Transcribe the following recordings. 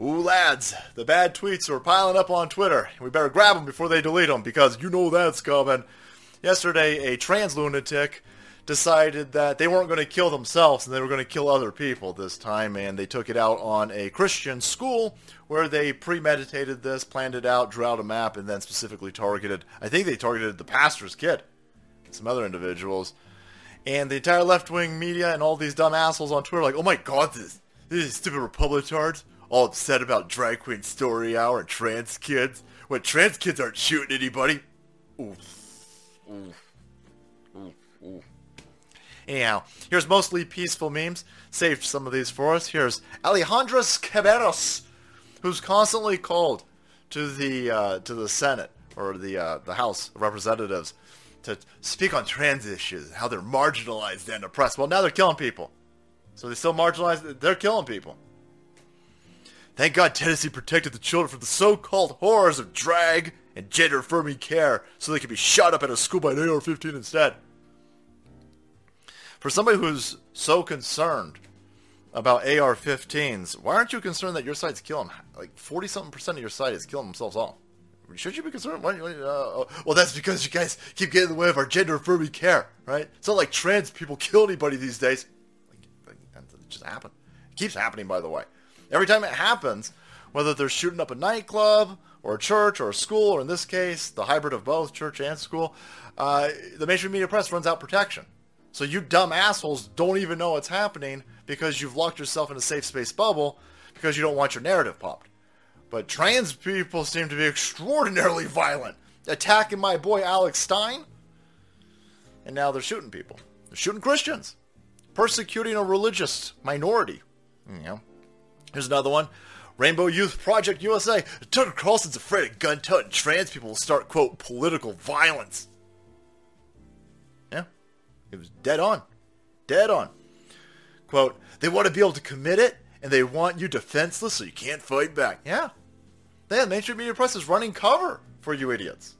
Ooh, lads, the bad tweets are piling up on Twitter. We better grab them before they delete them because you know that's coming. Yesterday, a trans lunatic decided that they weren't going to kill themselves and they were going to kill other people this time, and they took it out on a Christian school where they premeditated this, planned it out, drew out a map, and then specifically targeted, I think they targeted the pastor's kid, some other individuals. And the entire left-wing media and all these dumb assholes on Twitter like, oh my god, this, this is stupid Republicards all upset about drag queen story hour and trans kids when trans kids aren't shooting anybody. Oof. Oof. Anyhow, here's mostly peaceful memes. Saved some of these for us. Here's Alejandros Caberos, who's constantly called to the uh, to the Senate or the uh, the House of Representatives to speak on trans issues, how they're marginalized and oppressed. Well, now they're killing people. So they still marginalized. They're killing people. Thank God Tennessee protected the children from the so-called horrors of drag and gender-affirming care so they could be shot up at a school by an AR-15 instead. For somebody who's so concerned about AR-15s, why aren't you concerned that your site's killing, like 40-something percent of your site is killing themselves off? Should you be concerned? Why, uh, well, that's because you guys keep getting in the way of our gender-affirming care, right? It's not like trans people kill anybody these days. Like, it just happened. It keeps happening, by the way. Every time it happens, whether they're shooting up a nightclub or a church or a school, or in this case, the hybrid of both, church and school, uh, the mainstream media press runs out protection. So you dumb assholes don't even know what's happening because you've locked yourself in a safe space bubble because you don't want your narrative popped. But trans people seem to be extraordinarily violent, attacking my boy Alex Stein, and now they're shooting people. They're shooting Christians, persecuting a religious minority. You know, Here's another one. Rainbow Youth Project USA. Tucker Carlson's afraid of gun-toting trans people will start, quote, political violence. Yeah. It was dead on. Dead on. Quote, they want to be able to commit it, and they want you defenseless so you can't fight back. Yeah. The mainstream media press is running cover for you idiots.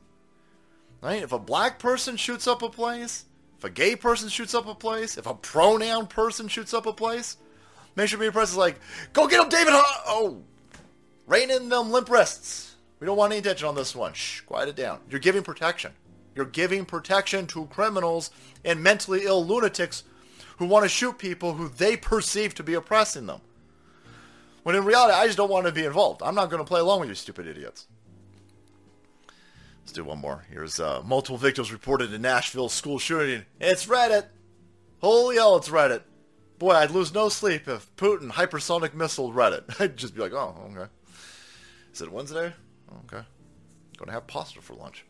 Right? If a black person shoots up a place, if a gay person shoots up a place, if a pronoun person shoots up a place, Mainstream media press is like, go get him, David. oh, rein in them limp wrists. We don't want any attention on this one. Shh, quiet it down. You're giving protection. You're giving protection to criminals and mentally ill lunatics who want to shoot people who they perceive to be oppressing them. When in reality, I just don't want to be involved. I'm not going to play along with you stupid idiots. Let's do one more. Here's uh, multiple victims reported in Nashville school shooting. It's Reddit. Holy hell, it's Reddit boy, I'd lose no sleep if Putin hypersonic missile Reddit. I'd just be like, oh, okay. Is it Wednesday? Oh, okay. To have pasta for lunch.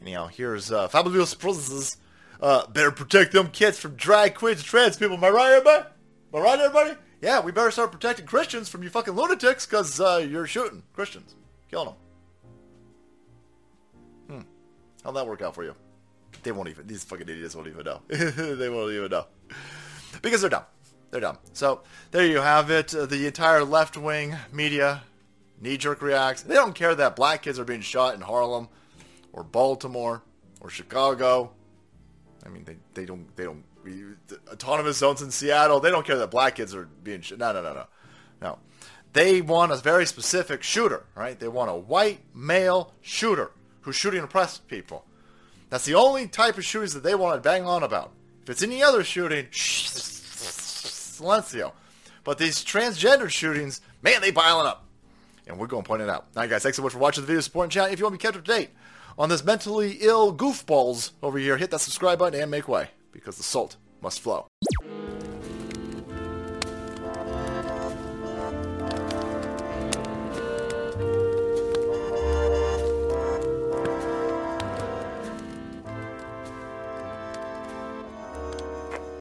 Anyhow, here's uh, Fabulous Princesses. Uh, better protect them kids from drag queens and trans people. Am I right, everybody? Am I right, everybody? Yeah, we better start protecting Christians from you fucking lunatics because uh, you're shooting Christians. Killing them. Hmm. How'd that work out for you? They won't even, these fucking idiots won't even know. they won't even know. Because they're dumb. They're dumb. So there you have it. Uh, the entire left wing media knee jerk reacts. They don't care that black kids are being shot in Harlem or Baltimore or Chicago. I mean, they, they don't they don't autonomous zones in Seattle. They don't care that black kids are being shot. No, no, no, no, no. They want a very specific shooter, right? They want a white male shooter who's shooting oppressed people. That's the only type of shootings that they want to bang on about. If it's any other shooting, silencio. But these transgender shootings, man, they piling up. And we're going to point it out. All right, guys, thanks so much for watching the video, supporting the channel. If you want to be kept up to date on this mentally ill goofballs over here, hit that subscribe button and make way because the salt must flow.